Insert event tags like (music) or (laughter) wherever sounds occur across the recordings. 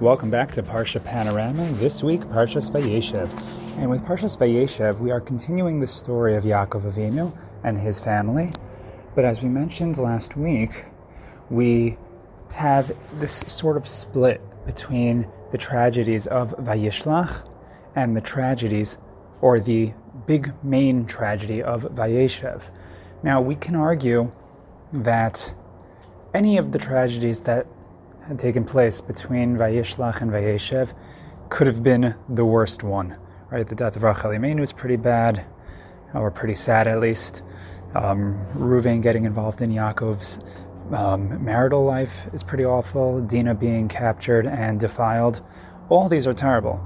Welcome back to Parsha Panorama. This week, Parshas Vayeshev. And with Parshas Vayeshev, we are continuing the story of Yaakov Avinu and his family. But as we mentioned last week, we have this sort of split between the tragedies of Vayishlach and the tragedies, or the big main tragedy of Vayeshev. Now, we can argue that any of the tragedies that had taken place between Vayishlach and Vayeshev could have been the worst one. Right, the death of Rachel Imenu was pretty bad, or pretty sad at least. Um, Reuven getting involved in Yaakov's um, marital life is pretty awful. Dinah being captured and defiled. All these are terrible.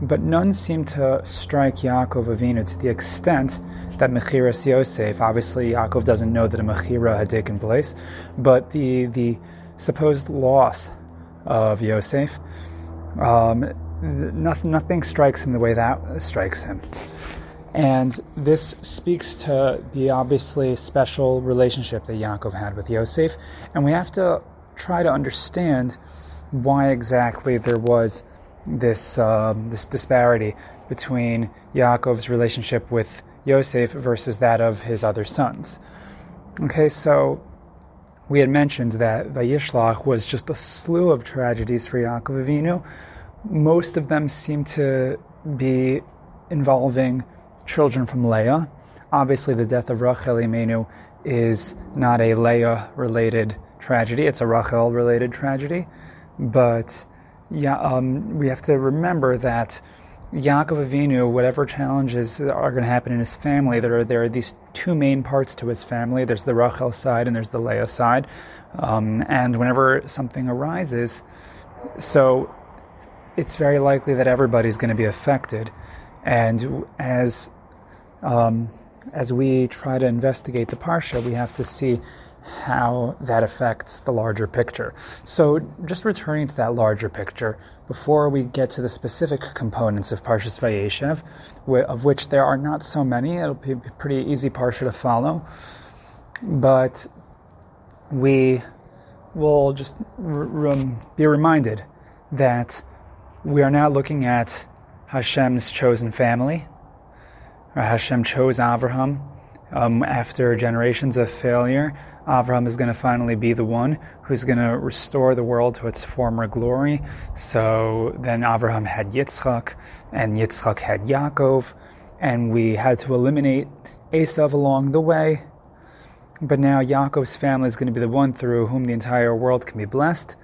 But none seem to strike Yaakov Avinu to the extent that Mechiras Yosef, obviously Yaakov doesn't know that a Mechira had taken place, but the, the supposed loss of Yosef, um, nothing, nothing strikes him the way that strikes him. And this speaks to the obviously special relationship that Yaakov had with Yosef, and we have to try to understand why exactly there was this um, this disparity between Yaakov's relationship with Yosef versus that of his other sons. Okay, so we had mentioned that Vayishlach was just a slew of tragedies for Yaakov Avinu. Most of them seem to be involving children from Leah. Obviously, the death of Rachel Imenu is not a Leah-related tragedy; it's a Rachel-related tragedy. But yeah, um, we have to remember that Yaakov Avinu, whatever challenges are going to happen in his family, there are there are these two main parts to his family. There's the Rachel side and there's the Leah side. Um, and whenever something arises, so it's very likely that everybody's going to be affected. And as um, as we try to investigate the parsha, we have to see how that affects the larger picture. So, just returning to that larger picture, before we get to the specific components of Parshas Vayeshev, of which there are not so many, it'll be pretty easy parsha to follow, but we will just be reminded that we are now looking at Hashem's chosen family. Or Hashem chose Avraham um, after generations of failure Avraham is going to finally be the one who's going to restore the world to its former glory. So then Avraham had Yitzchak, and Yitzchak had Yaakov, and we had to eliminate Esav along the way. But now Yaakov's family is going to be the one through whom the entire world can be blessed.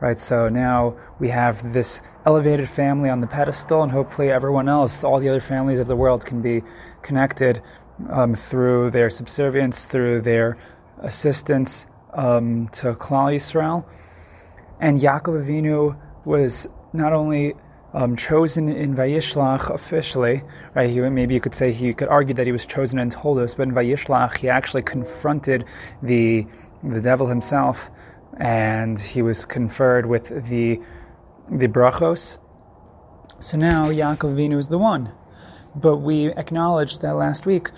Right, so now we have this elevated family on the pedestal, and hopefully everyone else, all the other families of the world, can be connected um, through their subservience, through their assistance um, to Klal Yisrael. And Yaakov Avinu was not only um, chosen in Vayishlach officially, right? He, maybe you could say he could argue that he was chosen in Toldos, but in Vayishlach he actually confronted the the devil himself, and he was conferred with the the brachos. So now Yaakov Avinu is the one but we acknowledged that last week.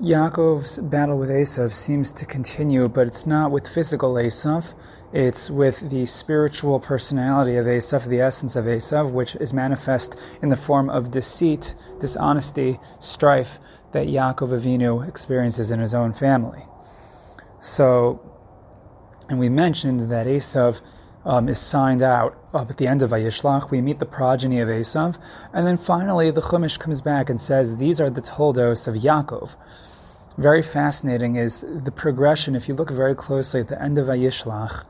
Yaakov's battle with Esav seems to continue, but it's not with physical Esav. It's with the spiritual personality of Esav, the essence of Esav, which is manifest in the form of deceit, dishonesty, strife that Yaakov Avinu experiences in his own family. So, and we mentioned that Esav um, is signed out up at the end of Vayishlach. We meet the progeny of Esav, and then finally the Chumash comes back and says these are the toldos of Yaakov. Very fascinating is the progression. If you look very closely at the end of Vayishlach,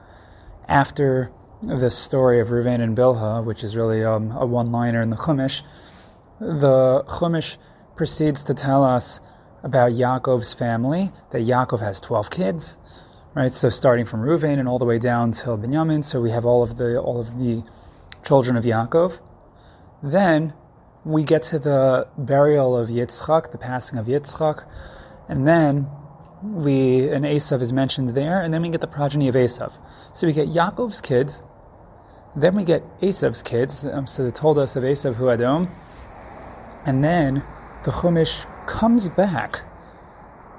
after the story of Ruvain and Bilhah, which is really um, a one-liner in the Chumash, the Chumash proceeds to tell us about Yaakov's family, that Yaakov has 12 kids, right? So starting from Reuven and all the way down till Benjamin. So we have all of the all of the children of Yaakov. Then we get to the burial of Yitzchak, the passing of Yitzchak, and then we and Esav is mentioned there, and then we get the progeny of Esav. So we get Yaakov's kids, then we get Esav's kids. Um, so they told us of Esav Hu Adom, and then the Chumash comes back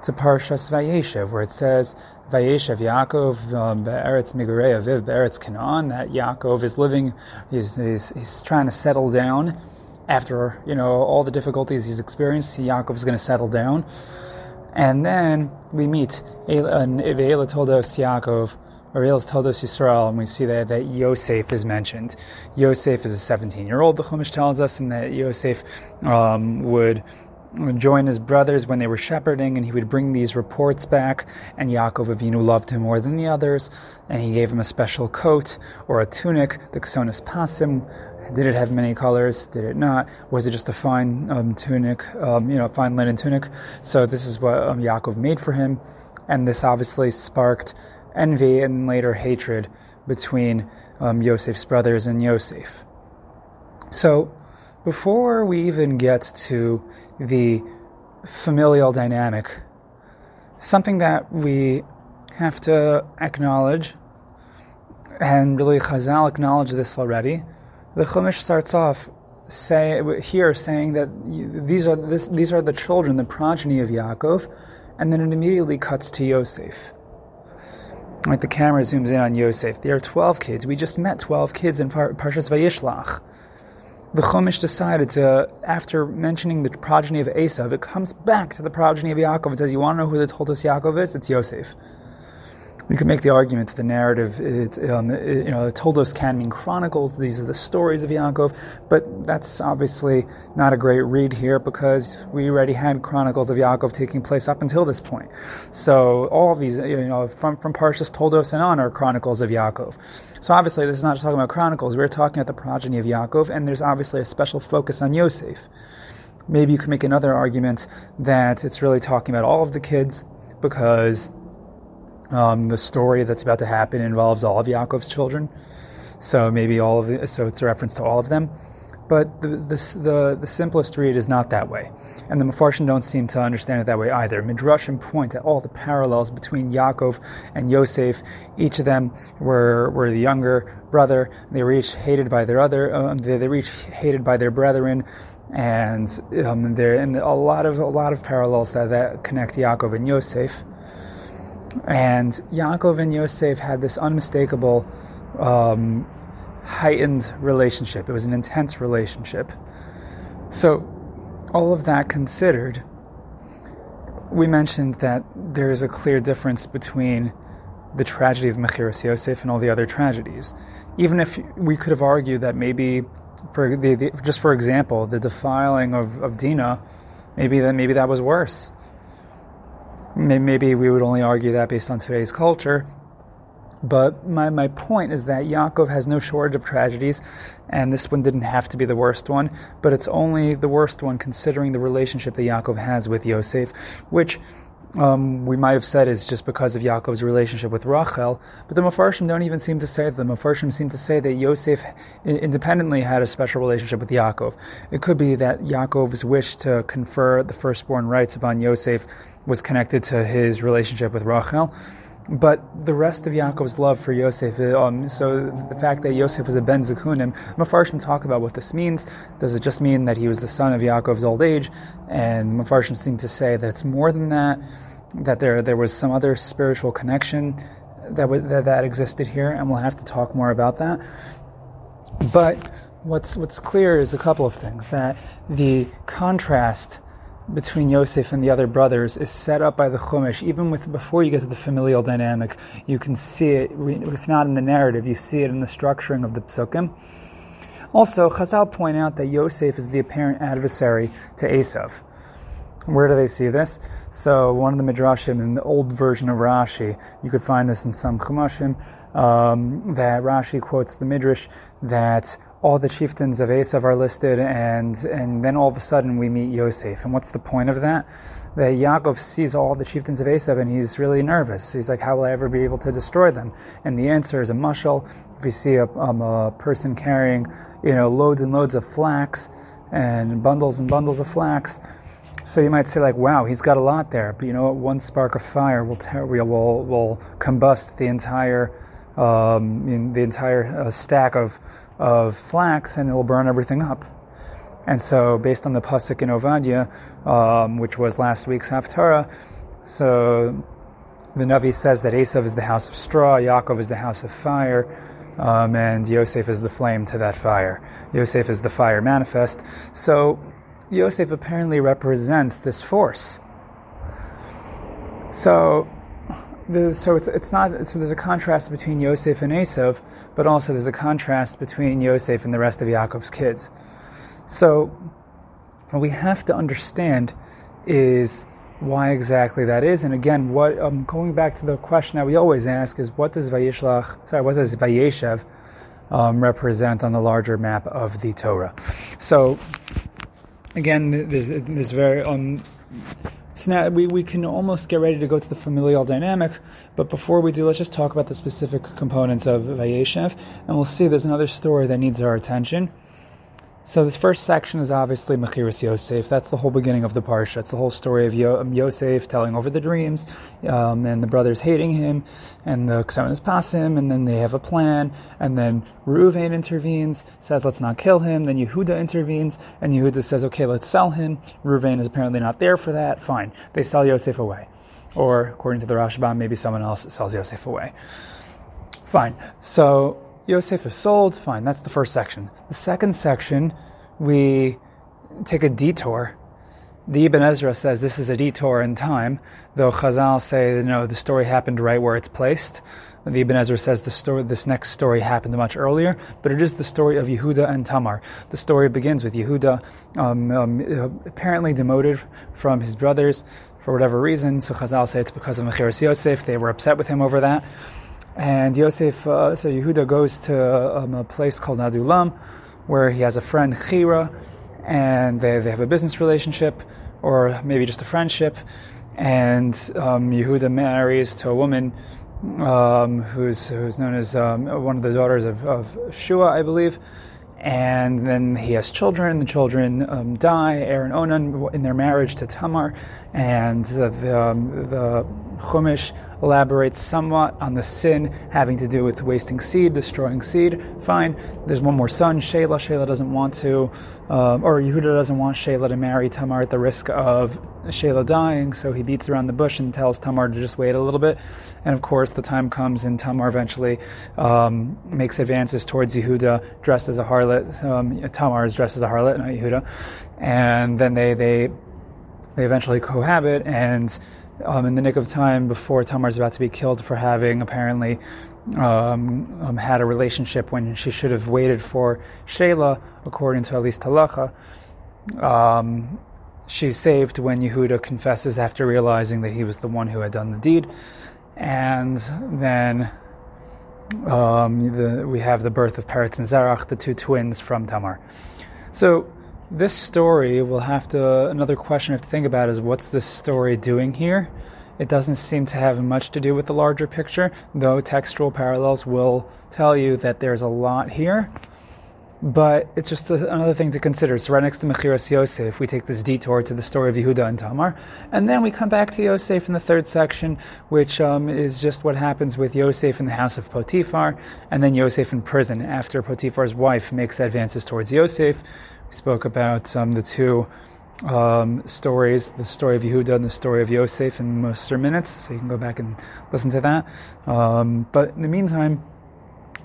to Parshas Vayeshev, where it says Vayeshev Yaakov um, Be'eretz Migurei Aviv Be'eretz Canaan, that Yaakov is living, he's, he's, he's trying to settle down after, you know, all the difficulties he's experienced, Yaakov is going to settle down. And then we meet Ve'ela Toldos Yaakov, or Ve'ela Toldos Yisrael, and we see that, that Yosef is mentioned. Yosef is a 17 year old, the Chumash tells us, and that Yosef um, would join his brothers when they were shepherding, and he would bring these reports back. And Yaakov Avinu loved him more than the others, and he gave him a special coat or a tunic, the Ksonas Pasim. Did it have many colors? Did it not? Was it just a fine um, tunic, um, you know, fine linen tunic? So this is what um, Yaakov made for him, and this obviously sparked envy and later hatred between um, Yosef's brothers and Yosef. So before we even get to the familial dynamic, something that we have to acknowledge, and really Chazal acknowledged this already. The Chumash starts off say here saying that these are this, these are the children, the progeny of Yaakov, and then it immediately cuts to Yosef. Like the camera zooms in on Yosef. There are twelve kids. We just met twelve kids in Par- Parshas Vayishlach the Chumash decided to, after mentioning the progeny of Esav, it comes back to the progeny of Yaakov. It says, "You want to know who the Toldos Yaakov is? It's Yosef." We could make the argument that the narrative, it, um, it, you know, Toldos can mean chronicles. These are the stories of Yaakov, but that's obviously not a great read here because we already had chronicles of Yaakov taking place up until this point. So all these, you know, from from Parshas Toldos and on are chronicles of Yaakov. So obviously, this is not just talking about chronicles. We're talking about the progeny of Yaakov, and there's obviously a special focus on Yosef. Maybe you could make another argument that it's really talking about all of the kids because um, the story that's about to happen involves all of Yaakov's children. So maybe all of the, so it's a reference to all of them. But the, the, the, the simplest read is not that way. And the Mefarshim don't seem to understand it that way either. Midrashim point at all the parallels between Yaakov and Yosef. Each of them were, were the younger brother. They were each hated by their other, um, they, they were each hated by their brethren. And um, there and a lot of a lot of parallels that, that connect Yaakov and Yosef. And Yaakov and Yosef had this unmistakable um, heightened relationship. It was an intense relationship. So, all of that considered, we mentioned that there is a clear difference between the tragedy of Mechiras Yosef and all the other tragedies. Even if we could have argued that maybe, for the, the, just for example, the defiling of, of Dinah, maybe that maybe that was worse. Maybe we would only argue that based on today's culture, but my, my point is that Yaakov has no shortage of tragedies, and this one didn't have to be the worst one, but it's only the worst one considering the relationship that Yaakov has with Yosef, which um, we might have said is just because of Yaakov's relationship with Rachel, but the Mefarshim don't even seem to say that. The Mefarshim seem to say that Yosef independently had a special relationship with Yaakov. It could be that Yaakov's wish to confer the firstborn rights upon Yosef was connected to his relationship with Rachel. But the rest of Yaakov's love for Yosef, um, so the fact that Yosef was a ben Zakunim, Mefarshim talk about what this means. Does it just mean that he was the son of Yaakov's old age? And Mefarshim seem to say that it's more than that, that there there was some other spiritual connection that, that, that existed here, and we'll have to talk more about that. But what's what's clear is a couple of things that the contrast between Yosef and the other brothers is set up by the Chumash. Even with before you get to the familial dynamic, you can see it. If not in the narrative, you see it in the structuring of the psukim. Also, Chazal point out that Yosef is the apparent adversary to Esav. Where do they see this? So, one of the midrashim in the old version of Rashi, you could find this in some chumashim, um, that Rashi quotes the midrash that all the chieftains of Esav are listed, and and then all of a sudden we meet Yosef. And what's the point of that? That Yaakov sees all the chieftains of Esav, and he's really nervous. He's like, "How will I ever be able to destroy them?" And the answer is a mushal. If you see a, um, a person carrying, you know, loads and loads of flax and bundles and bundles of flax, so you might say, like, "Wow, he's got a lot there." But you know what? One spark of fire will ter- will will combust the entire um, the entire uh, stack of of flax and it'll burn everything up. And so, based on the pasuk in Ovadia, um, which was last week's Haftarah, so the Navi says that Esav is the house of straw, Yaakov is the house of fire, um, and Yosef is the flame to that fire. Yosef is the fire manifest. So Yosef apparently represents this force. So, the, so it's it's not so there's a contrast between Yosef and Esav, but also there's a contrast between Yosef and the rest of Yaakov's kids. So, what we have to understand is why exactly that is. And again, what um, going back to the question that we always ask is, what does Vayishlach, sorry, what does Vayeshev um, represent on the larger map of the Torah? So, again, there's there's very um. So now we, we can almost get ready to go to the familial dynamic, but before we do, let's just talk about the specific components of Vayeshev, and we'll see there's another story that needs our attention. So this first section is obviously Mechiras Yosef. That's the whole beginning of the parsha. It's the whole story of Yo- um, Yosef telling over the dreams, um, and the brothers hating him, and the Ksonas Pasim, and then they have a plan, and then Reuven intervenes, says let's not kill him. Then Yehuda intervenes, and Yehuda says okay, let's sell him. Reuven is apparently not there for that. Fine, they sell Yosef away, or according to the Rashbam, maybe someone else sells Yosef away. Fine. So Yosef is sold. Fine, that's the first section. The second section, we take a detour. The Ibn Ezra says this is a detour in time, though Chazal say know the story happened right where it's placed. The Ibn Ezra says the story, this next story happened much earlier, but it is the story of Yehuda and Tamar. The story begins with Yehuda um, um, apparently demoted from his brothers for whatever reason. So Chazal say it's because of Mechiras Yosef. They were upset with him over that. And Yosef, uh, so Yehuda goes to um, a place called Adulam, where he has a friend, Chira, and they, they have a business relationship, or maybe just a friendship. And um, Yehuda marries to a woman um, who's, who's known as um, one of the daughters of, of Shua, I believe. And then he has children. The children um, die, and Onan, in their marriage to Tamar. And the, the, um, the Chumash elaborates somewhat on the sin having to do with wasting seed, destroying seed. Fine. There's one more son, Shelah. Shelah doesn't want to, uh, or Yehuda doesn't want Shelah to marry Tamar at the risk of Shelah dying, so he beats around the bush and tells Tamar to just wait a little bit. And of course, the time comes and Tamar eventually um, makes advances towards Yehuda, dressed as a harlot. Um, Tamar is dressed as a harlot, not Yehuda. And then they, they, they eventually cohabit and um, in the nick of time before Tamar is about to be killed for having apparently um, um, had a relationship when she should have waited for Shelah, according to at least halacha. Um, she's saved when Yehuda confesses after realizing that he was the one who had done the deed, and then um, the, we have the birth of Peretz and Zerach, the two twins from Tamar. So this story will have to another question I have to think about is what's this story doing here? It doesn't seem to have much to do with the larger picture, though textual parallels will tell you that there's a lot here. But it's just another thing to consider. So right next to Mechiras Yosef, we take this detour to the story of Yehuda and Tamar, and then we come back to Yosef in the third section, which um, is just what happens with Yosef in the house of Potiphar, and then Yosef in prison after Potiphar's wife makes advances towards Yosef spoke about um, the two um, stories, the story of Yehuda and the story of Yosef in most minutes, so you can go back and listen to that. Um, but in the meantime,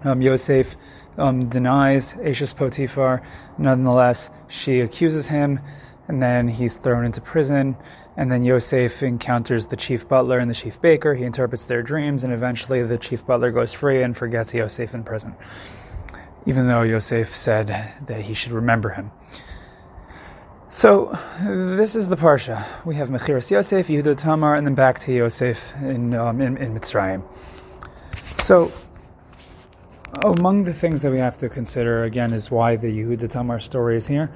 um, Yosef um, denies Ashes Potiphar. Nonetheless, she accuses him, and then he's thrown into prison. And then Yosef encounters the chief butler and the chief baker. He interprets their dreams, and eventually the chief butler goes free and forgets Yosef in prison even though Yosef said that he should remember him. So this is the parsha. We have Mechiras Yosef, Yehuda Tamar, and then back to Yosef in, um, in, in Mitzrayim. So among the things that we have to consider again is why the Yehuda Tamar story is here,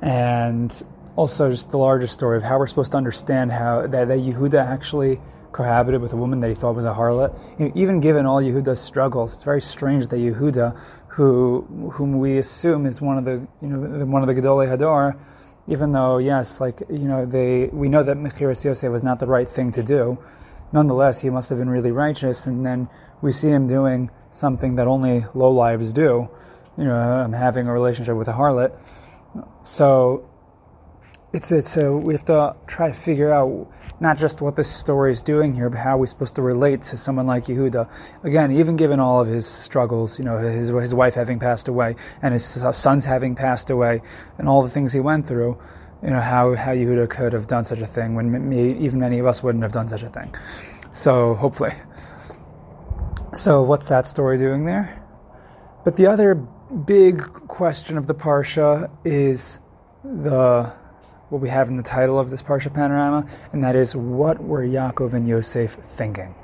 and also just the larger story of how we're supposed to understand how that, that Yehuda actually cohabited with a woman that he thought was a harlot. You know, even given all Yehuda's struggles, it's very strange that Yehuda, who whom we assume is one of the you know one of the Gedolei Hador, even though yes, like you know they we know that Mechiras Yosef was not the right thing to do. Nonetheless, he must have been really righteous, and then we see him doing something that only low lives do. You know, um, having a relationship with a harlot. So it's it's a, we have to try to figure out not just what this story is doing here, but how we're supposed to relate to someone like Yehuda. Again, even given all of his struggles, you know, his, his wife having passed away and his sons having passed away and all the things he went through, you know, how, how Yehuda could have done such a thing when me, even many of us wouldn't have done such a thing. So, hopefully. So, what's that story doing there? But the other big question of the Parsha is the what we have in the title of this Parsha panorama, and that is what were Yaakov and Yosef thinking?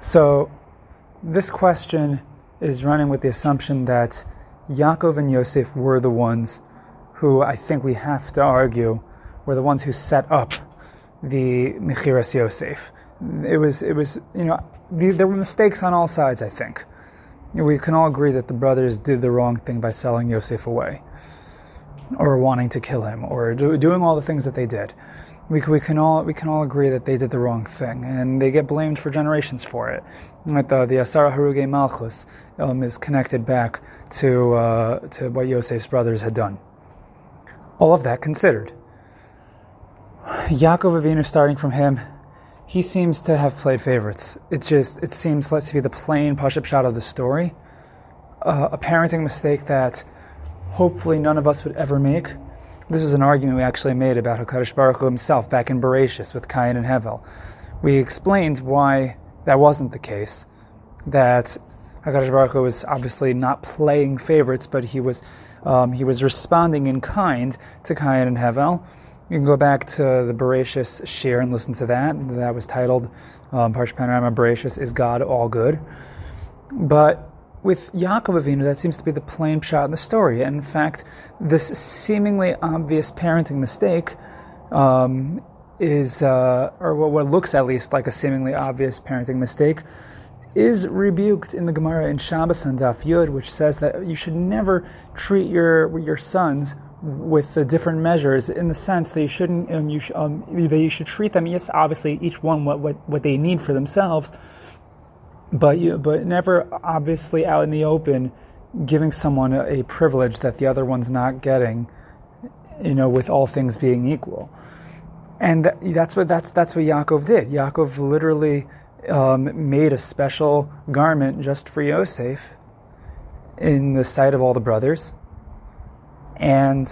So, this question is running with the assumption that Yaakov and Yosef were the ones who I think we have to argue were the ones who set up the Mechiras Yosef. It was, it was, you know, the, there were mistakes on all sides. I think we can all agree that the brothers did the wrong thing by selling Yosef away or wanting to kill him, or do, doing all the things that they did. We, we can all we can all agree that they did the wrong thing, and they get blamed for generations for it. Like the the Asara Harugei Malchus um, is connected back to uh, to what Yosef's brothers had done. All of that considered, Yaakov Avinu, starting from him, he seems to have played favorites. It just it seems like to be the plain pashut pshat of the story, uh, a parenting mistake that hopefully none of us would ever make. This was an argument we actually made about Hakadosh Baruch Hu himself back in Bereshis with Cain and Hevel. We explained why that wasn't the case. That Hakadosh Baruch Hu was obviously not playing favorites, but he was um, he was responding in kind to Cain and Hevel. You can go back to the Bereshis share and listen to that. That was titled um, Panorama Bereshis Is God All Good? But with Yaakov Avinu, that seems to be the plain shot in the story. In fact, this seemingly obvious parenting mistake um, is, uh, or what looks at least like a seemingly obvious parenting mistake, is rebuked in the Gemara in Shabbos and Daf Yud, which says that you should never treat your your sons with the different measures in the sense that you shouldn't um, you sh- um, you should treat them yes obviously each one what, what, what they need for themselves but you, but never obviously out in the open giving someone a, a, privilege that the other one's not getting, you know, with all things being equal. And that, that's what that's that's what Yaakov did. Yaakov literally um, made a special garment just for Yosef in the sight of all the brothers, and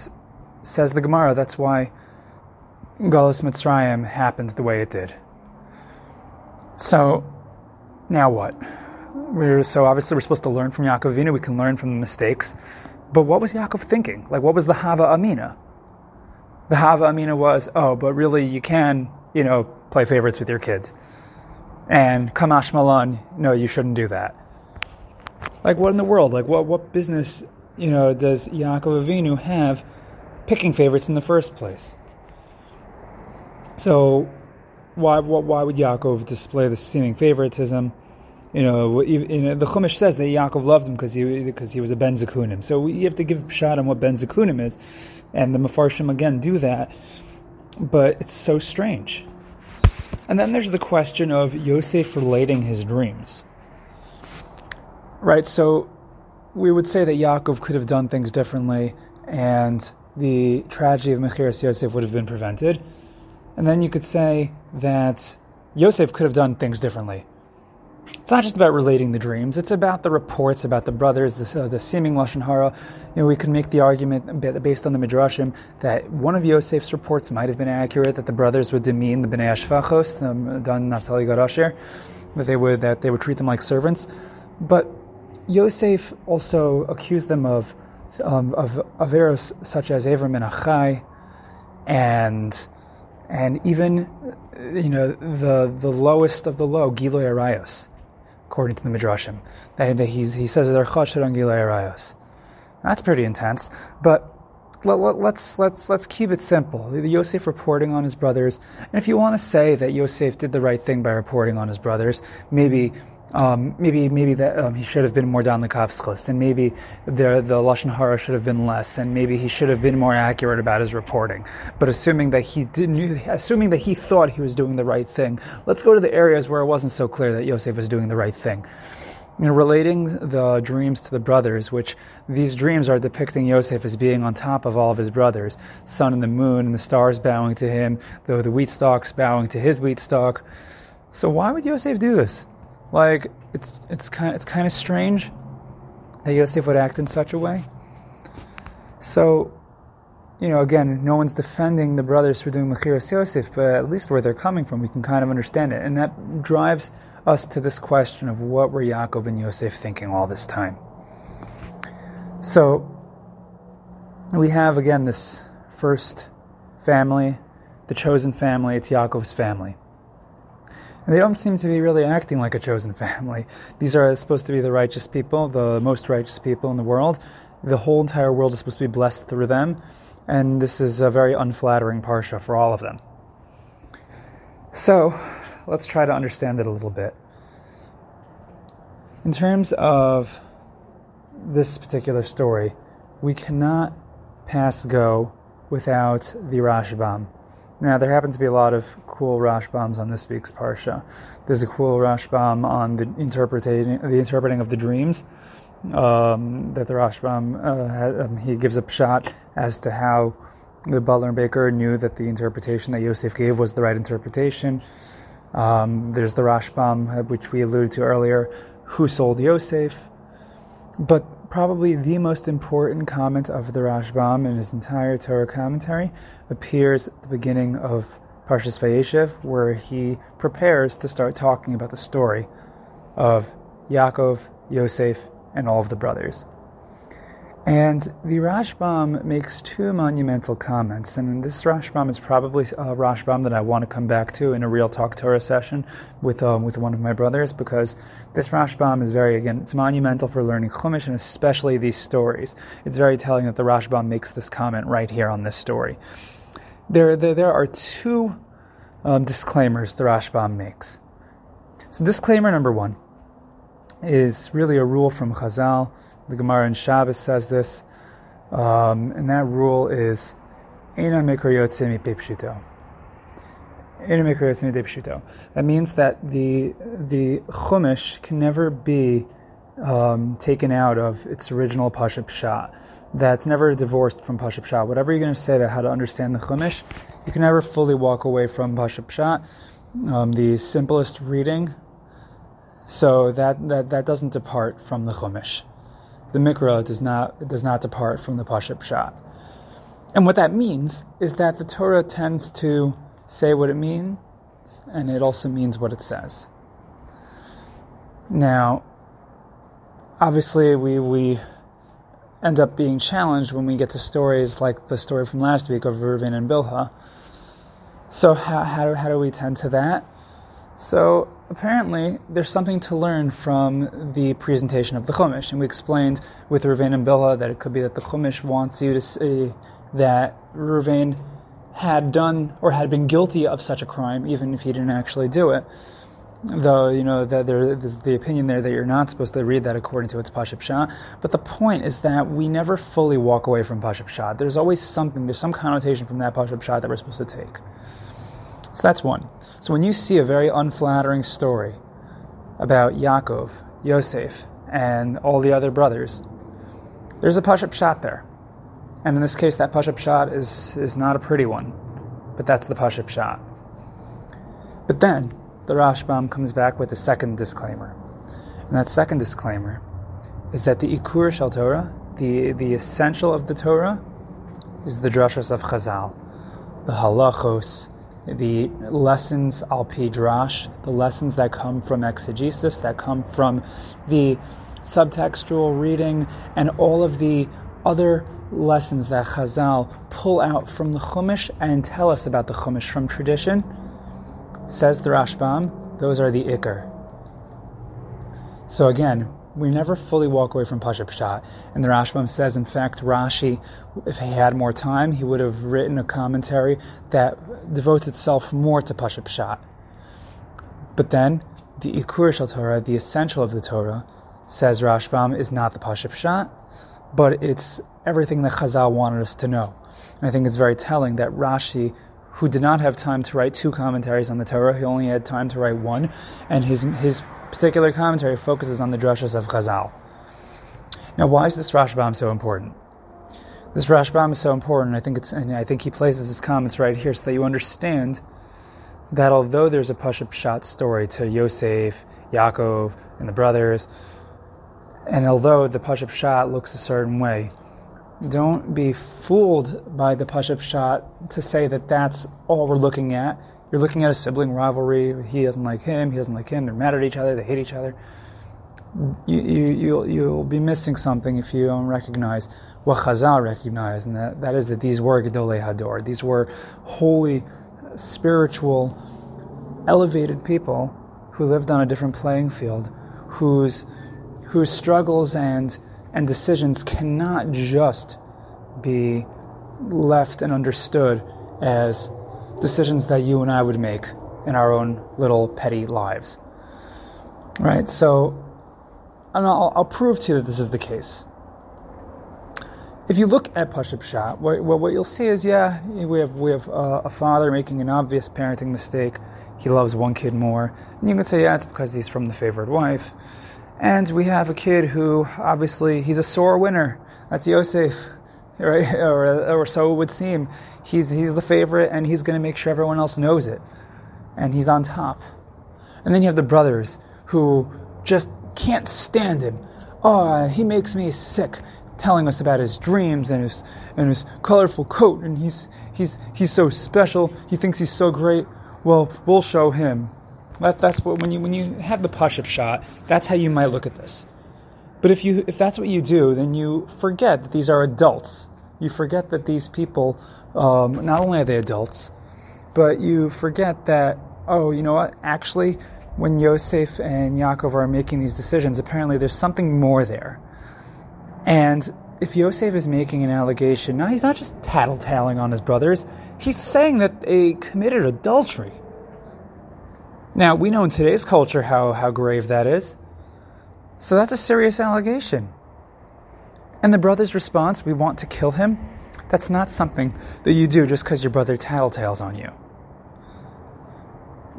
says the Gemara that's why Galus Mitzrayim happened the way it did. So now what? We're, so obviously we're supposed to learn from Yaakov Avinu. We can learn from the mistakes. But what was Yaakov thinking? Like, what was the Hava Amina? The Hava Amina was, oh, but really you can, you know, play favorites with your kids. And Ka mashma lan, no, you shouldn't do that. Like, what in the world? Like, what, what business, you know, does Yaakov Avinu have picking favorites in the first place? So, why, why would Yaakov display the seeming favoritism? You know, the Chumash says that Yaakov loved him because he because he was a Ben Zakunim. So you have to give shot on what Ben Zakunim is, and the Mefarshim again do that. But it's so strange. And then there's the question of Yosef relating his dreams. Right. So we would say that Yaakov could have done things differently, and the tragedy of Mechiras Yosef would have been prevented. And then you could say that Yosef could have done things differently. It's not just about relating the dreams; it's about the reports about the brothers, the, uh, the seeming lashon hara. You know, we can make the argument based on the midrashim that one of Yosef's reports might have been accurate, that the brothers would demean the bnei Ashfachos, um, Dan Naftali Gad Asher, that they would that they would treat them like servants. But Yosef also accused them of um, of averos such as Ever Min Hachai, and and even you know the the lowest of the low, Giloy Arayos, according to the Midrashim. That, that he says they're chashed on Giloy Arayos. That's pretty intense, but let, us let's, let's let's keep it simple. Yosef reporting on his brothers, and if you want to say that Yosef did the right thing by reporting on his brothers, maybe um, maybe maybe that um, he should have been more dan l'kaf zchus, and maybe the the lashon hara should have been less, and maybe he should have been more accurate about his reporting. But assuming that he didn't, assuming that he thought he was doing the right thing, let's go to the areas where it wasn't so clear that Yosef was doing the right thing. you know, relating the dreams to the brothers, which these dreams are depicting Yosef as being on top of all of his brothers, sun and the moon and the stars bowing to him, though the wheat stalks bowing to his wheat stalk. So why would Yosef do this? Like it's it's kind it's kind of strange that Yosef would act in such a way. So, you know, again, no one's defending the brothers for doing Mechiras Yosef, but at least where they're coming from, we can kind of understand it, and that drives us to this question of what were Yaakov and Yosef thinking all this time. So we have again this first family, the chosen family, it's Yaakov's family. And they don't seem to be really acting like a chosen family. These are supposed to be the righteous people, the most righteous people in the world. The whole entire world is supposed to be blessed through them. And this is a very unflattering parsha for all of them. So, let's try to understand it a little bit. In terms of this particular story, we cannot pass go without the Rashbam. Now, there happen to be a lot of cool Rashbams on this week's Parsha. There's a cool Rashbam on the interpreting, the interpreting of the dreams. Um, that the Rashbam uh, had, um, he gives a shot as to how the butler and baker knew that the interpretation that Yosef gave was the right interpretation. Um, there's the Rashbam, uh, which we alluded to earlier, who sold Yosef. But probably the most important comment of the Rashbam in his entire Torah commentary appears at the beginning of Parshas Vayeshev, where he prepares to start talking about the story of Yaakov, Yosef, and all of the brothers. And the Rashbam makes two monumental comments, and this Rashbam is probably a Rashbam that I want to come back to in a real talk Torah session with um, with one of my brothers, because this Rashbam is very again it's monumental for learning Chumash and especially these stories. It's very telling that the Rashbam makes this comment right here on this story. There there, there are two um, disclaimers the Rashbam makes. So disclaimer number one is really a rule from Chazal. The Gemara in Shabbos says this, um, and that rule is That means that the the chumash can never be um, taken out of its original pashup. That's never divorced from pashup. Whatever you're going to say about how to understand the chumash, you can never fully walk away from pashup. Um, the simplest reading, so that, that that doesn't depart from the chumash the mikra does not does not depart from the pashup. And what that means is that the Torah tends to say what it means, and it also means what it says. Now, obviously, we we end up being challenged when we get to stories like the story from last week of Reuven and Bilhah. So how, how, do, how do we tend to that? So apparently, there's something to learn from the presentation of the Chumash. And we explained with Ruvain and Bilhah that it could be that the Chumash wants you to see that Ruvain had done or had been guilty of such a crime, even if he didn't actually do it. Though, you know, that there's the opinion there that you're not supposed to read that according to its Pashut Pshat. But the point is that we never fully walk away from Pashut Pshat. There's always something, there's some connotation from that Pashut Pshat that we're supposed to take. So that's one. So when you see a very unflattering story about Yaakov, Yosef, and all the other brothers, there's a Pashut Pshat there. And in this case, that Pashut Pshat is, is not a pretty one, but that's the Pashut Pshat. But then, the Rashbam comes back with a second disclaimer. And that second disclaimer is that the Ikur Shal Torah, the, the essential of the Torah, is the drashas of Chazal, the halachos, the lessons al pidrash, the lessons that come from exegesis, that come from the subtextual reading, and all of the other lessons that Chazal pull out from the Chumash and tell us about the Chumash from tradition, says the Rashbam, those are the Iker. So again, we never fully walk away from Pashut Pshat. And the Rashbam says, in fact, Rashi, if he had more time, he would have written a commentary that devotes itself more to Pashut Pshat. But then, the Ikur Shal Torah, the essential of the Torah, says Rashbam, is not the Pashut Pshat, but it's everything that Chazal wanted us to know. And I think it's very telling that Rashi who did not have time to write two commentaries on the Torah. He only had time to write one, and his his particular commentary focuses on the drashas of Chazal. Now, why is this Rashbam so important? This Rashbam is so important. I think it's, and I think he places his comments right here so that you understand that although there's a Pashut Pshat story to Yosef, Yaakov, and the brothers, and although the Pashut Pshat looks a certain way, don't be fooled by the Pashut Pshat to say that that's all we're looking at. You're looking at a sibling rivalry. He doesn't like him. He doesn't like him. They're mad at each other. They hate each other. You, you, you'll, you'll be missing something if you don't recognize what Chazal recognized, and that, that is that these were Gedolei Hador. These were holy, spiritual, elevated people who lived on a different playing field, whose, whose struggles and, and decisions cannot just be left and understood as decisions that you and I would make in our own little petty lives. Right? So, I'll, I'll prove to you that this is the case. If you look at Pashut Pshat, what, what, you'll see is, yeah, we have we have uh, a father making an obvious parenting mistake. He loves one kid more, and you can say, yeah, it's because he's from the favored wife. And we have a kid who, obviously, he's a sore winner. That's Yosef, (laughs) right? Or, or so it would seem. He's he's the favorite, and he's going to make sure everyone else knows it, and he's on top. And then you have the brothers who just can't stand him. Oh, he makes me sick telling us about his dreams and his and his colorful coat and he's he's he's so special. He thinks he's so great. Well, we'll show him. That, that's what when you when you have the pashut pshat, that's how you might look at this. But if you if that's what you do, then you forget that these are adults. You forget that these people, um, not only are they adults, but you forget that oh, you know what? Actually, when Yosef and Yaakov are making these decisions, apparently there's something more there. And if Yosef is making an allegation, now he's not just tattletaling on his brothers, he's saying that they committed adultery. Now, we know in today's culture how, how grave that is. So that's a serious allegation. And the brother's response, we want to kill him, that's not something that you do just because your brother tattletales on you.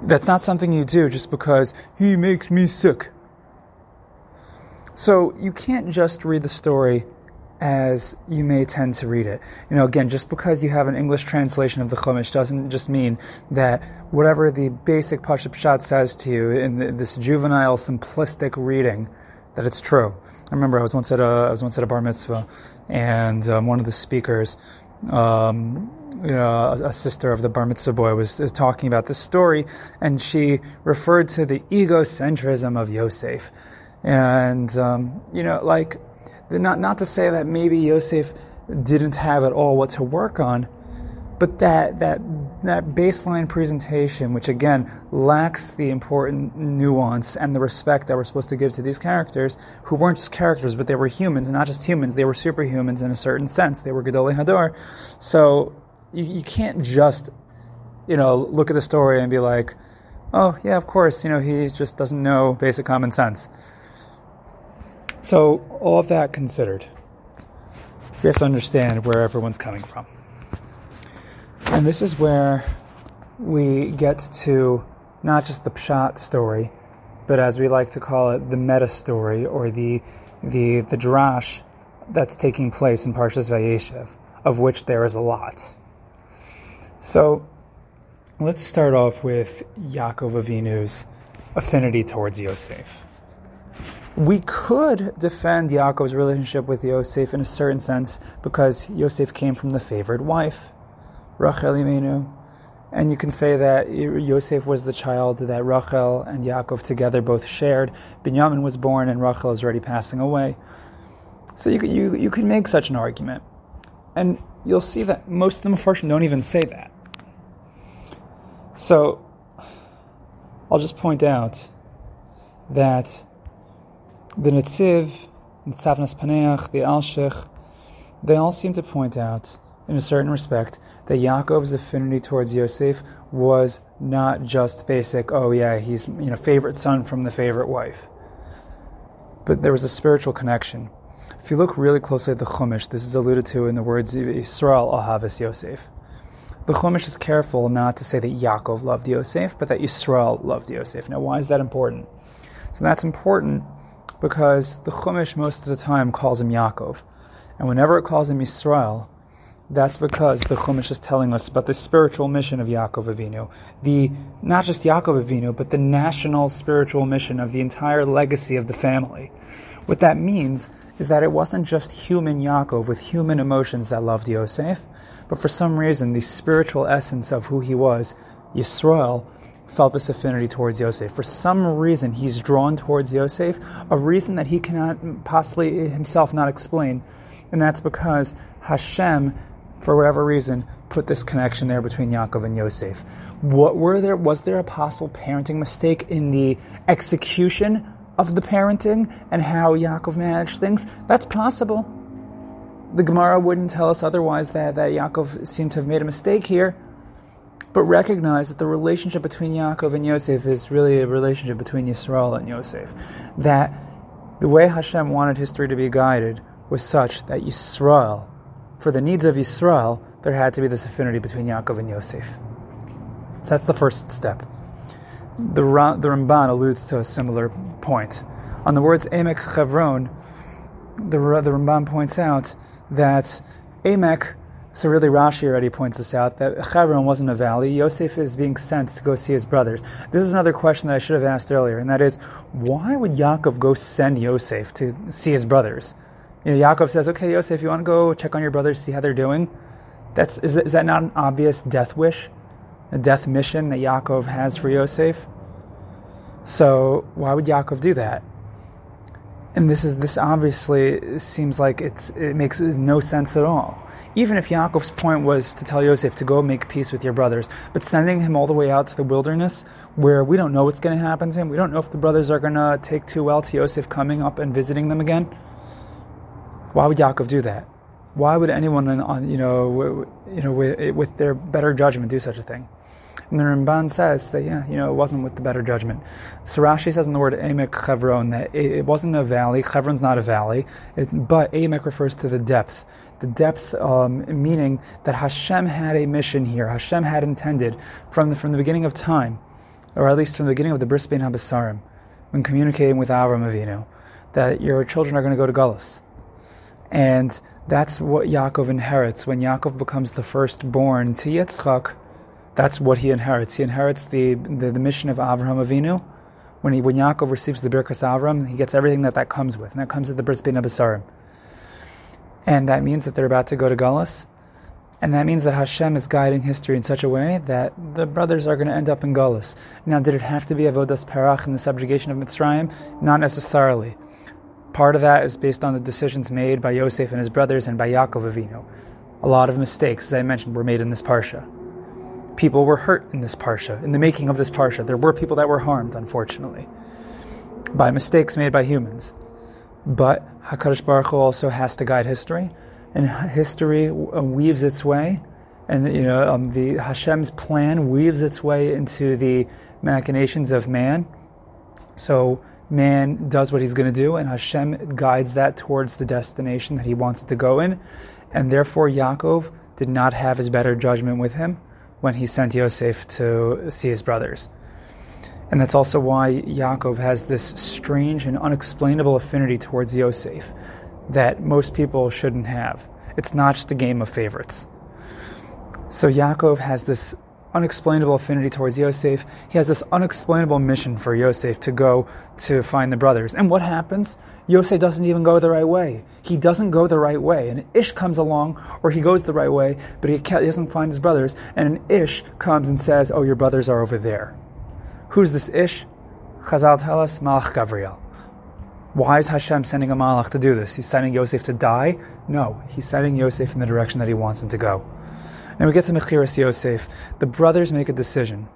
That's not something you do just because he makes me sick. So you can't just read the story as you may tend to read it. You know, again, just because you have an English translation of the Chumash doesn't just mean that whatever the basic Pashut Pshat says to you in the, this juvenile, simplistic reading, that it's true. I remember I was once at a I was once at a bar mitzvah, and um, one of the speakers, um, you know, a, a, sister of the bar mitzvah boy, was, was talking about this story, and she referred to the egocentrism of Yosef and, um, you know, like, not, not to say that maybe Yosef didn't have at all what to work on, but that, that, that baseline presentation, which again lacks the important nuance and the respect that we're supposed to give to these characters, who weren't just characters, but they were humans, and not just humans, they were superhumans in a certain sense. They were Gedolei Hador. So you, you can't just, you know, look at the story and be like, oh, yeah, of course, you know, he just doesn't know basic common sense. So, all of that considered, we have to understand where everyone's coming from. And this is where we get to not just the Pshat story, but as we like to call it, the meta story or the, the, the drash that's taking place in Parshas Vayeshev, of which there is a lot. So, let's start off with Yaakov Avinu's affinity towards Yosef. We could defend Yaakov's relationship with Yosef in a certain sense because Yosef came from the favored wife, Rachel Imenu. And you can say that Yosef was the child that Rachel and Yaakov together both shared. Binyamin was born and Rachel is already passing away. So you, you, you could make such an argument. And you'll see that most of the Mepharshim don't even say that. So I'll just point out that the Netziv, Tzavnas Paneach, the Alshich, they all seem to point out, in a certain respect, that Yaakov's affinity towards Yosef was not just basic, oh yeah, he's you know favorite son from the favorite wife. But there was a spiritual connection. If you look really closely at the Chumash, this is alluded to in the words Yisrael Ahavis Yosef. The Chumash is careful not to say that Yaakov loved Yosef, but that Yisrael loved Yosef. Now, why is that important? So that's important because the Chumash most of the time calls him Yaakov. And whenever it calls him Yisrael, that's because the Chumash is telling us about the spiritual mission of Yaakov Avinu. The, not just Yaakov Avinu, but the national spiritual mission of the entire legacy of the family. What that means is that it wasn't just human Yaakov with human emotions that loved Yosef, but for some reason, the spiritual essence of who he was, Yisrael, felt this affinity towards Yosef. For some reason, he's drawn towards Yosef, a reason that he cannot possibly himself not explain, and that's because Hashem for whatever reason, put this connection there between Yaakov and Yosef. What were there? Was there a possible parenting mistake in the execution of the parenting and how Yaakov managed things? That's possible. The Gemara wouldn't tell us otherwise that, that Yaakov seemed to have made a mistake here. But recognize that the relationship between Yaakov and Yosef is really a relationship between Yisrael and Yosef. That the way Hashem wanted history to be guided was such that Yisrael for the needs of Yisrael, there had to be this affinity between Yaakov and Yosef. So that's the first step. The, the Ramban alludes to a similar point. On the words Emek Chevron, the, the Ramban points out that Emek, so really Rashi already points this out, that Chevron wasn't a valley. Yosef is being sent to go see his brothers. This is another question that I should have asked earlier, and that is, why would Yaakov go send Yosef to see his brothers? You know, Yaakov says, "Okay, Yosef, you want to go check on your brothers, see how they're doing." That's is, is that not an obvious death wish, a death mission that Yaakov has for Yosef? So why would Yaakov do that? And this is this obviously seems like it's it makes no sense at all. Even if Yaakov's point was to tell Yosef to go make peace with your brothers, but sending him all the way out to the wilderness where we don't know what's going to happen to him, we don't know if the brothers are going to take too well to Yosef coming up and visiting them again why would Yaakov do that? Why would anyone, on, you know, you know, with, with, their better judgment, do such a thing? And the Ramban says that yeah, you know, it wasn't with the better judgment. So Rashi says in the word Emek Chevron that it, wasn't a valley. Chevron's not a valley, it, but Emek refers to the depth. The depth, um, meaning that Hashem had a mission here. Hashem had intended from the, from the beginning of time, or at least from the beginning of the Bris Bein Habasarim, when communicating with Avram Avinu, that your children are going to go to Gullus and that's what Yaakov inherits. When Yaakov becomes the firstborn to Yitzchak, that's what he inherits. He inherits the, the, the mission of Avraham Avinu. When, he, when Yaakov receives the Birkas Avram, he gets everything that that comes with, and that comes with the Bris Bein Habasarim. And that means that they're about to go to Galus, and that means that Hashem is guiding history in such a way that the brothers are going to end up in Galus. Now, did it have to be Avodas Perech in the subjugation of Mitzrayim? Not necessarily. Part of that is based on the decisions made by Yosef and his brothers and by Yaakov Avinu. A lot of mistakes, as I mentioned, were made in this parsha. People were hurt in this parsha, in the making of this parsha. There were people that were harmed, unfortunately, by mistakes made by humans. But Hakadosh Baruch Hu also has to guide history, and history weaves its way, and you know um, the Hashem's plan weaves its way into the machinations of man. So man does what he's going to do, and Hashem guides that towards the destination that he wants it to go in. And therefore, Yaakov did not have his better judgment with him when he sent Yosef to see his brothers. And that's also why Yaakov has this strange and unexplainable affinity towards Yosef that most people shouldn't have. It's not just a game of favorites. So Yaakov has this unexplainable affinity towards Yosef. He has this unexplainable mission for Yosef to go to find the brothers. And what happens? Yosef doesn't even go the right way. He doesn't go the right way. And Ish comes along, or he goes the right way, but he doesn't find his brothers. And an Ish comes and says, Oh, your brothers are over there. Who's this Ish? Chazal tell us, Malach Gabriel. Why is Hashem sending a Malach to do this? He's sending Yosef to die? No, he's sending Yosef in the direction that he wants him to go. And we get to Mechiras Yosef. The brothers make a decision,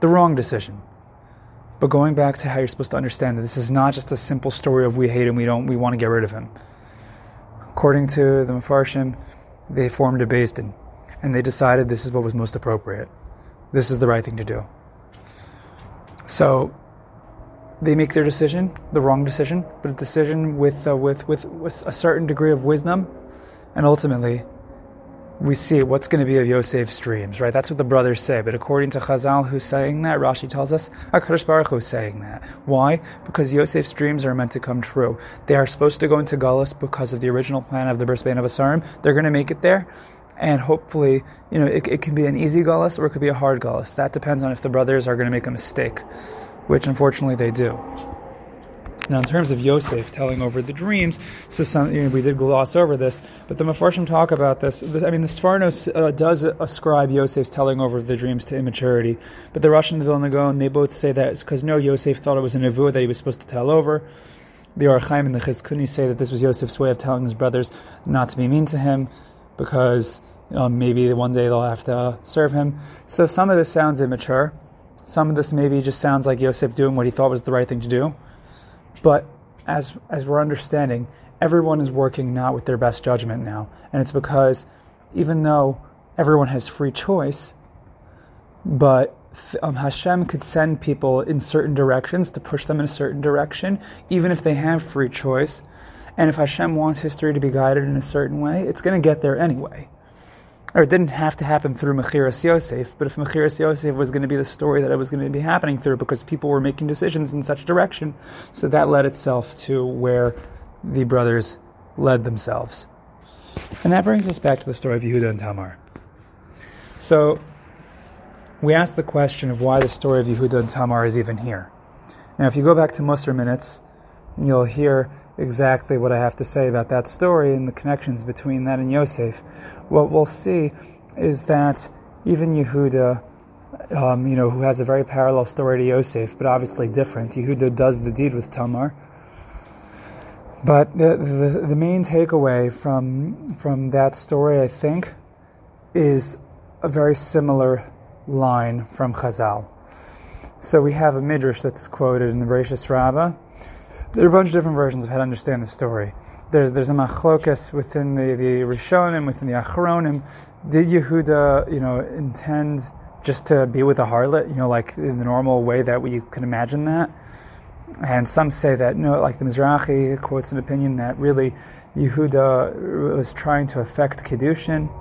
the wrong decision. But going back to how you're supposed to understand that this is not just a simple story of we hate him, we don't, we want to get rid of him. According to the Mefarshim, they formed a Din, and they decided this is what was most appropriate. This is the right thing to do. So they make their decision, the wrong decision, but a decision with, uh, with, with, with a certain degree of wisdom, and ultimately we see what's going to be of Yosef's dreams, right? That's what the brothers say. But according to Chazal, who's saying that, Rashi tells us, HaKadosh Baruch Hu is saying that. Why? Because Yosef's dreams are meant to come true. They are supposed to go into Gullus because of the original plan of the Bris Bein Habasarim. They're going to make it there. And hopefully, you know, it, it can be an easy Gullus or it could be a hard Gullus. That depends on if the brothers are going to make a mistake, which unfortunately they do. Now, in terms of Yosef telling over the dreams, so some, you know, we did gloss over this, but the Mefarshim talk about this. this I mean, the Sfornos uh, does ascribe Yosef's telling over the dreams to immaturity, but the Russian and the Vilna Gaon, they both say that it's because no, Yosef thought it was a nevuah that he was supposed to tell over. The Ohr HaChaim and the Chizkuni say that this was Yosef's way of telling his brothers not to be mean to him, because um, maybe one day they'll have to serve him. So some of this sounds immature. Some of this maybe just sounds like Yosef doing what he thought was the right thing to do. But as as we're understanding, everyone is working not with their best judgment now, and it's because even though everyone has free choice, but um, Hashem could send people in certain directions to push them in a certain direction, even if they have free choice. And if Hashem wants history to be guided in a certain way, it's going to get there anyway or it didn't have to happen through Mechiras Yosef, but if Mechiras Yosef was going to be the story that it was going to be happening through because people were making decisions in such direction, so that led itself to where the brothers led themselves. And that brings us back to the story of Yehuda and Tamar. So, we asked the question of why the story of Yehuda and Tamar is even here. Now, if you go back to Musar minutes, you'll hear exactly what I have to say about that story and the connections between that and Yosef. What we'll see is that even Yehuda, um, you know, who has a very parallel story to Yosef, but obviously different, Yehuda does the deed with Tamar. But the, the, the main takeaway from from that story, I think, is a very similar line from Chazal. So we have a midrash that's quoted in the Bereshis Rabbah there are a bunch of different versions of how to understand the story. There's, there's a machlokas within the, the Rishonim, within the Achronim. Did Yehuda, you know, intend just to be with a harlot, you know, like in the normal way that we can imagine that? And some say that, no, like the Mizrahi quotes an opinion that really Yehuda was trying to affect Kedushin.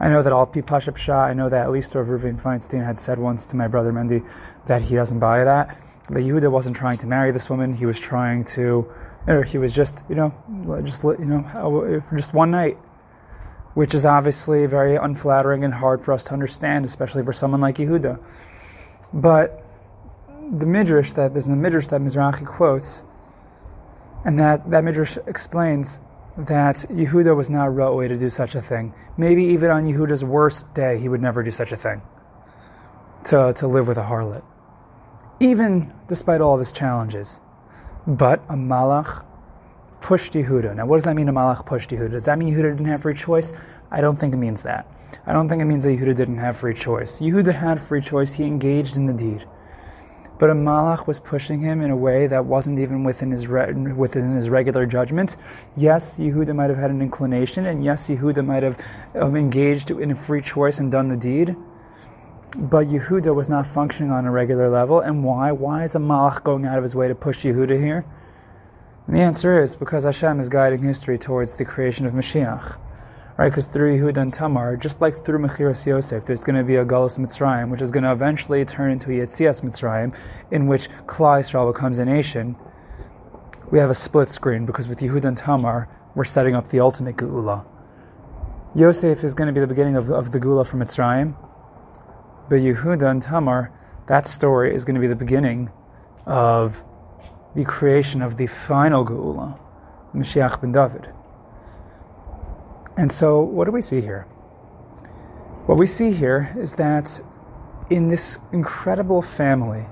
I know that all Pi pashut pshat, I know that at least Rav Ruvain Feinstein had said once to my brother Mendy that he doesn't buy that Yehuda wasn't trying to marry this woman. He was trying to, or he was just, you know, just you know, for just one night, which is obviously very unflattering and hard for us to understand, especially for someone like Yehuda. But the midrash that there's a midrash that Mizrahi quotes, and that that midrash explains that Yehuda was not way to do such a thing. Maybe even on Yehuda's worst day, he would never do such a thing. To to live with a harlot even despite all of his challenges. But a malach pushed Yehuda. Now, what does that mean? A malach pushed Yehuda. Does that mean Yehuda didn't have free choice? I don't think it means that. I don't think it means that Yehuda didn't have free choice. Yehuda had free choice. He engaged in the deed. But a malach was pushing him in a way that wasn't even within his re- within his regular judgment. Yes, Yehuda might have had an inclination, and yes, Yehuda might have um, engaged in a free choice and done the deed but Yehuda was not functioning on a regular level. And why? Why is a Malach going out of his way to push Yehuda here? And the answer is because Hashem is guiding history towards the creation of Mashiach. Right? Because through Yehuda and Tamar, just like through Mechiras Yosef, there's going to be a Galus Mitzrayim, which is going to eventually turn into a Yetzias Mitzrayim, in which Klal Yisrael becomes a nation. We have a split screen because with Yehuda and Tamar, we're setting up the ultimate Geula. Yosef is going to be the beginning of, of the Geula from Mitzrayim, but Yehuda and Tamar, that story is going to be the beginning of the creation of the final Geula, Mashiach ben David. And so, what do we see here? What we see here is that in this incredible family,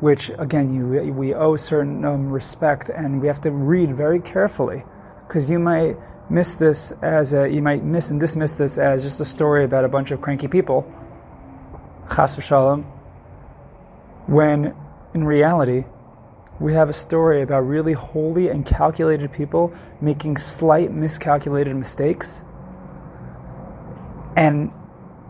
which again you, we owe certain um, respect, and we have to read very carefully, because you might miss this as a, you might miss and dismiss this as just a story about a bunch of cranky people chas v'shalom, when in reality, we have a story about really holy and calculated people making slight miscalculated mistakes. And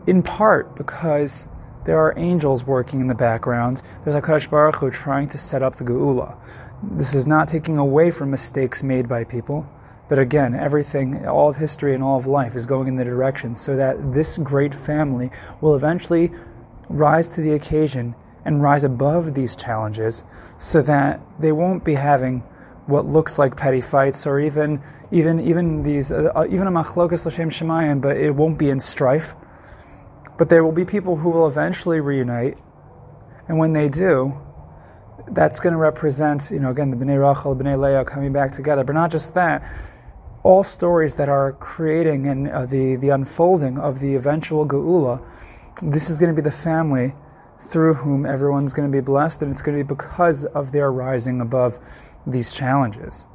in part because there are angels working in the background, there's a HaKadosh Baruch Hu trying to set up the Geula. This is not taking away from mistakes made by people. But again, everything, all of history and all of life is going in the direction so that this great family will eventually rise to the occasion and rise above these challenges so that they won't be having what looks like petty fights or even even even these uh, uh even a machlokas l'shem shamayim, but it won't be in strife. But there will be people who will eventually reunite, and when they do, that's going to represent, you know, again, the Bnei Rachel, Bnei Leah coming back together. But not just that, all stories that are creating and uh, the, the unfolding of the eventual Geula, this is going to be the family through whom everyone's going to be blessed, and it's going to be because of their rising above these challenges.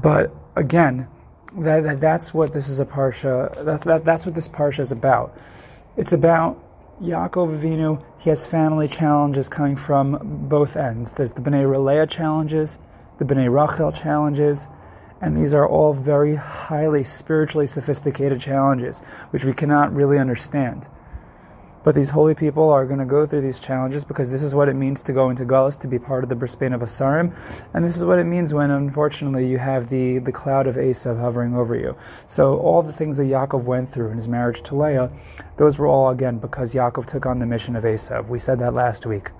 But again, that, that that's what this is a parsha. That's that, that's what this parsha is about. It's about Yaakov Avinu, he has family challenges coming from both ends. There's the Bnei Leah challenges, the Bnei Rachel challenges, and these are all very highly spiritually sophisticated challenges, which we cannot really understand. But these holy people are going to go through these challenges because this is what it means to go into Gullus, to be part of the Bris Bein Habasarim. And this is what it means when, unfortunately, you have the, the cloud of Esav hovering over you. So all the things that Yaakov went through in his marriage to Leah, those were all, again, because Yaakov took on the mission of Esav. We said that last week.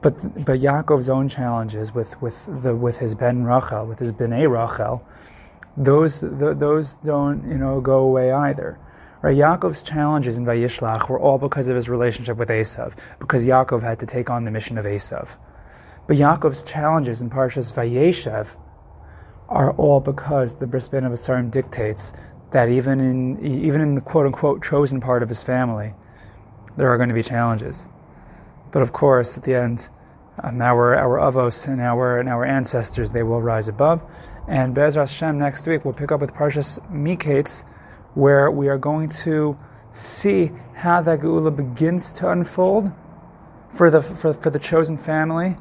But, but Yaakov's own challenges with, with, the, with his Ben Rachel, with his Bnei Rachel, those, the, those don't, you know, go away either. Right, Yaakov's challenges in Vayishlach were all because of his relationship with Esav, because Yaakov had to take on the mission of Esav. But Yaakov's challenges in Parshas Vayeishev are all because the Bris Bein Habasarim dictates that even in even in the quote unquote chosen part of his family, there are going to be challenges. But of course, at the end, um, our our avos and our and our ancestors they will rise above. And Bezras Hashem next week we'll pick up with Parshas Miketz where we are going to see how that Geula begins to unfold for the, for, for the chosen family,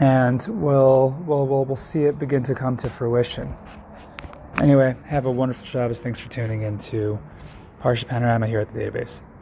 and we'll, we'll, we'll, we'll see it begin to come to fruition. Anyway, have a wonderful Shabbos. Thanks for tuning in to Parsha Panorama here at the database.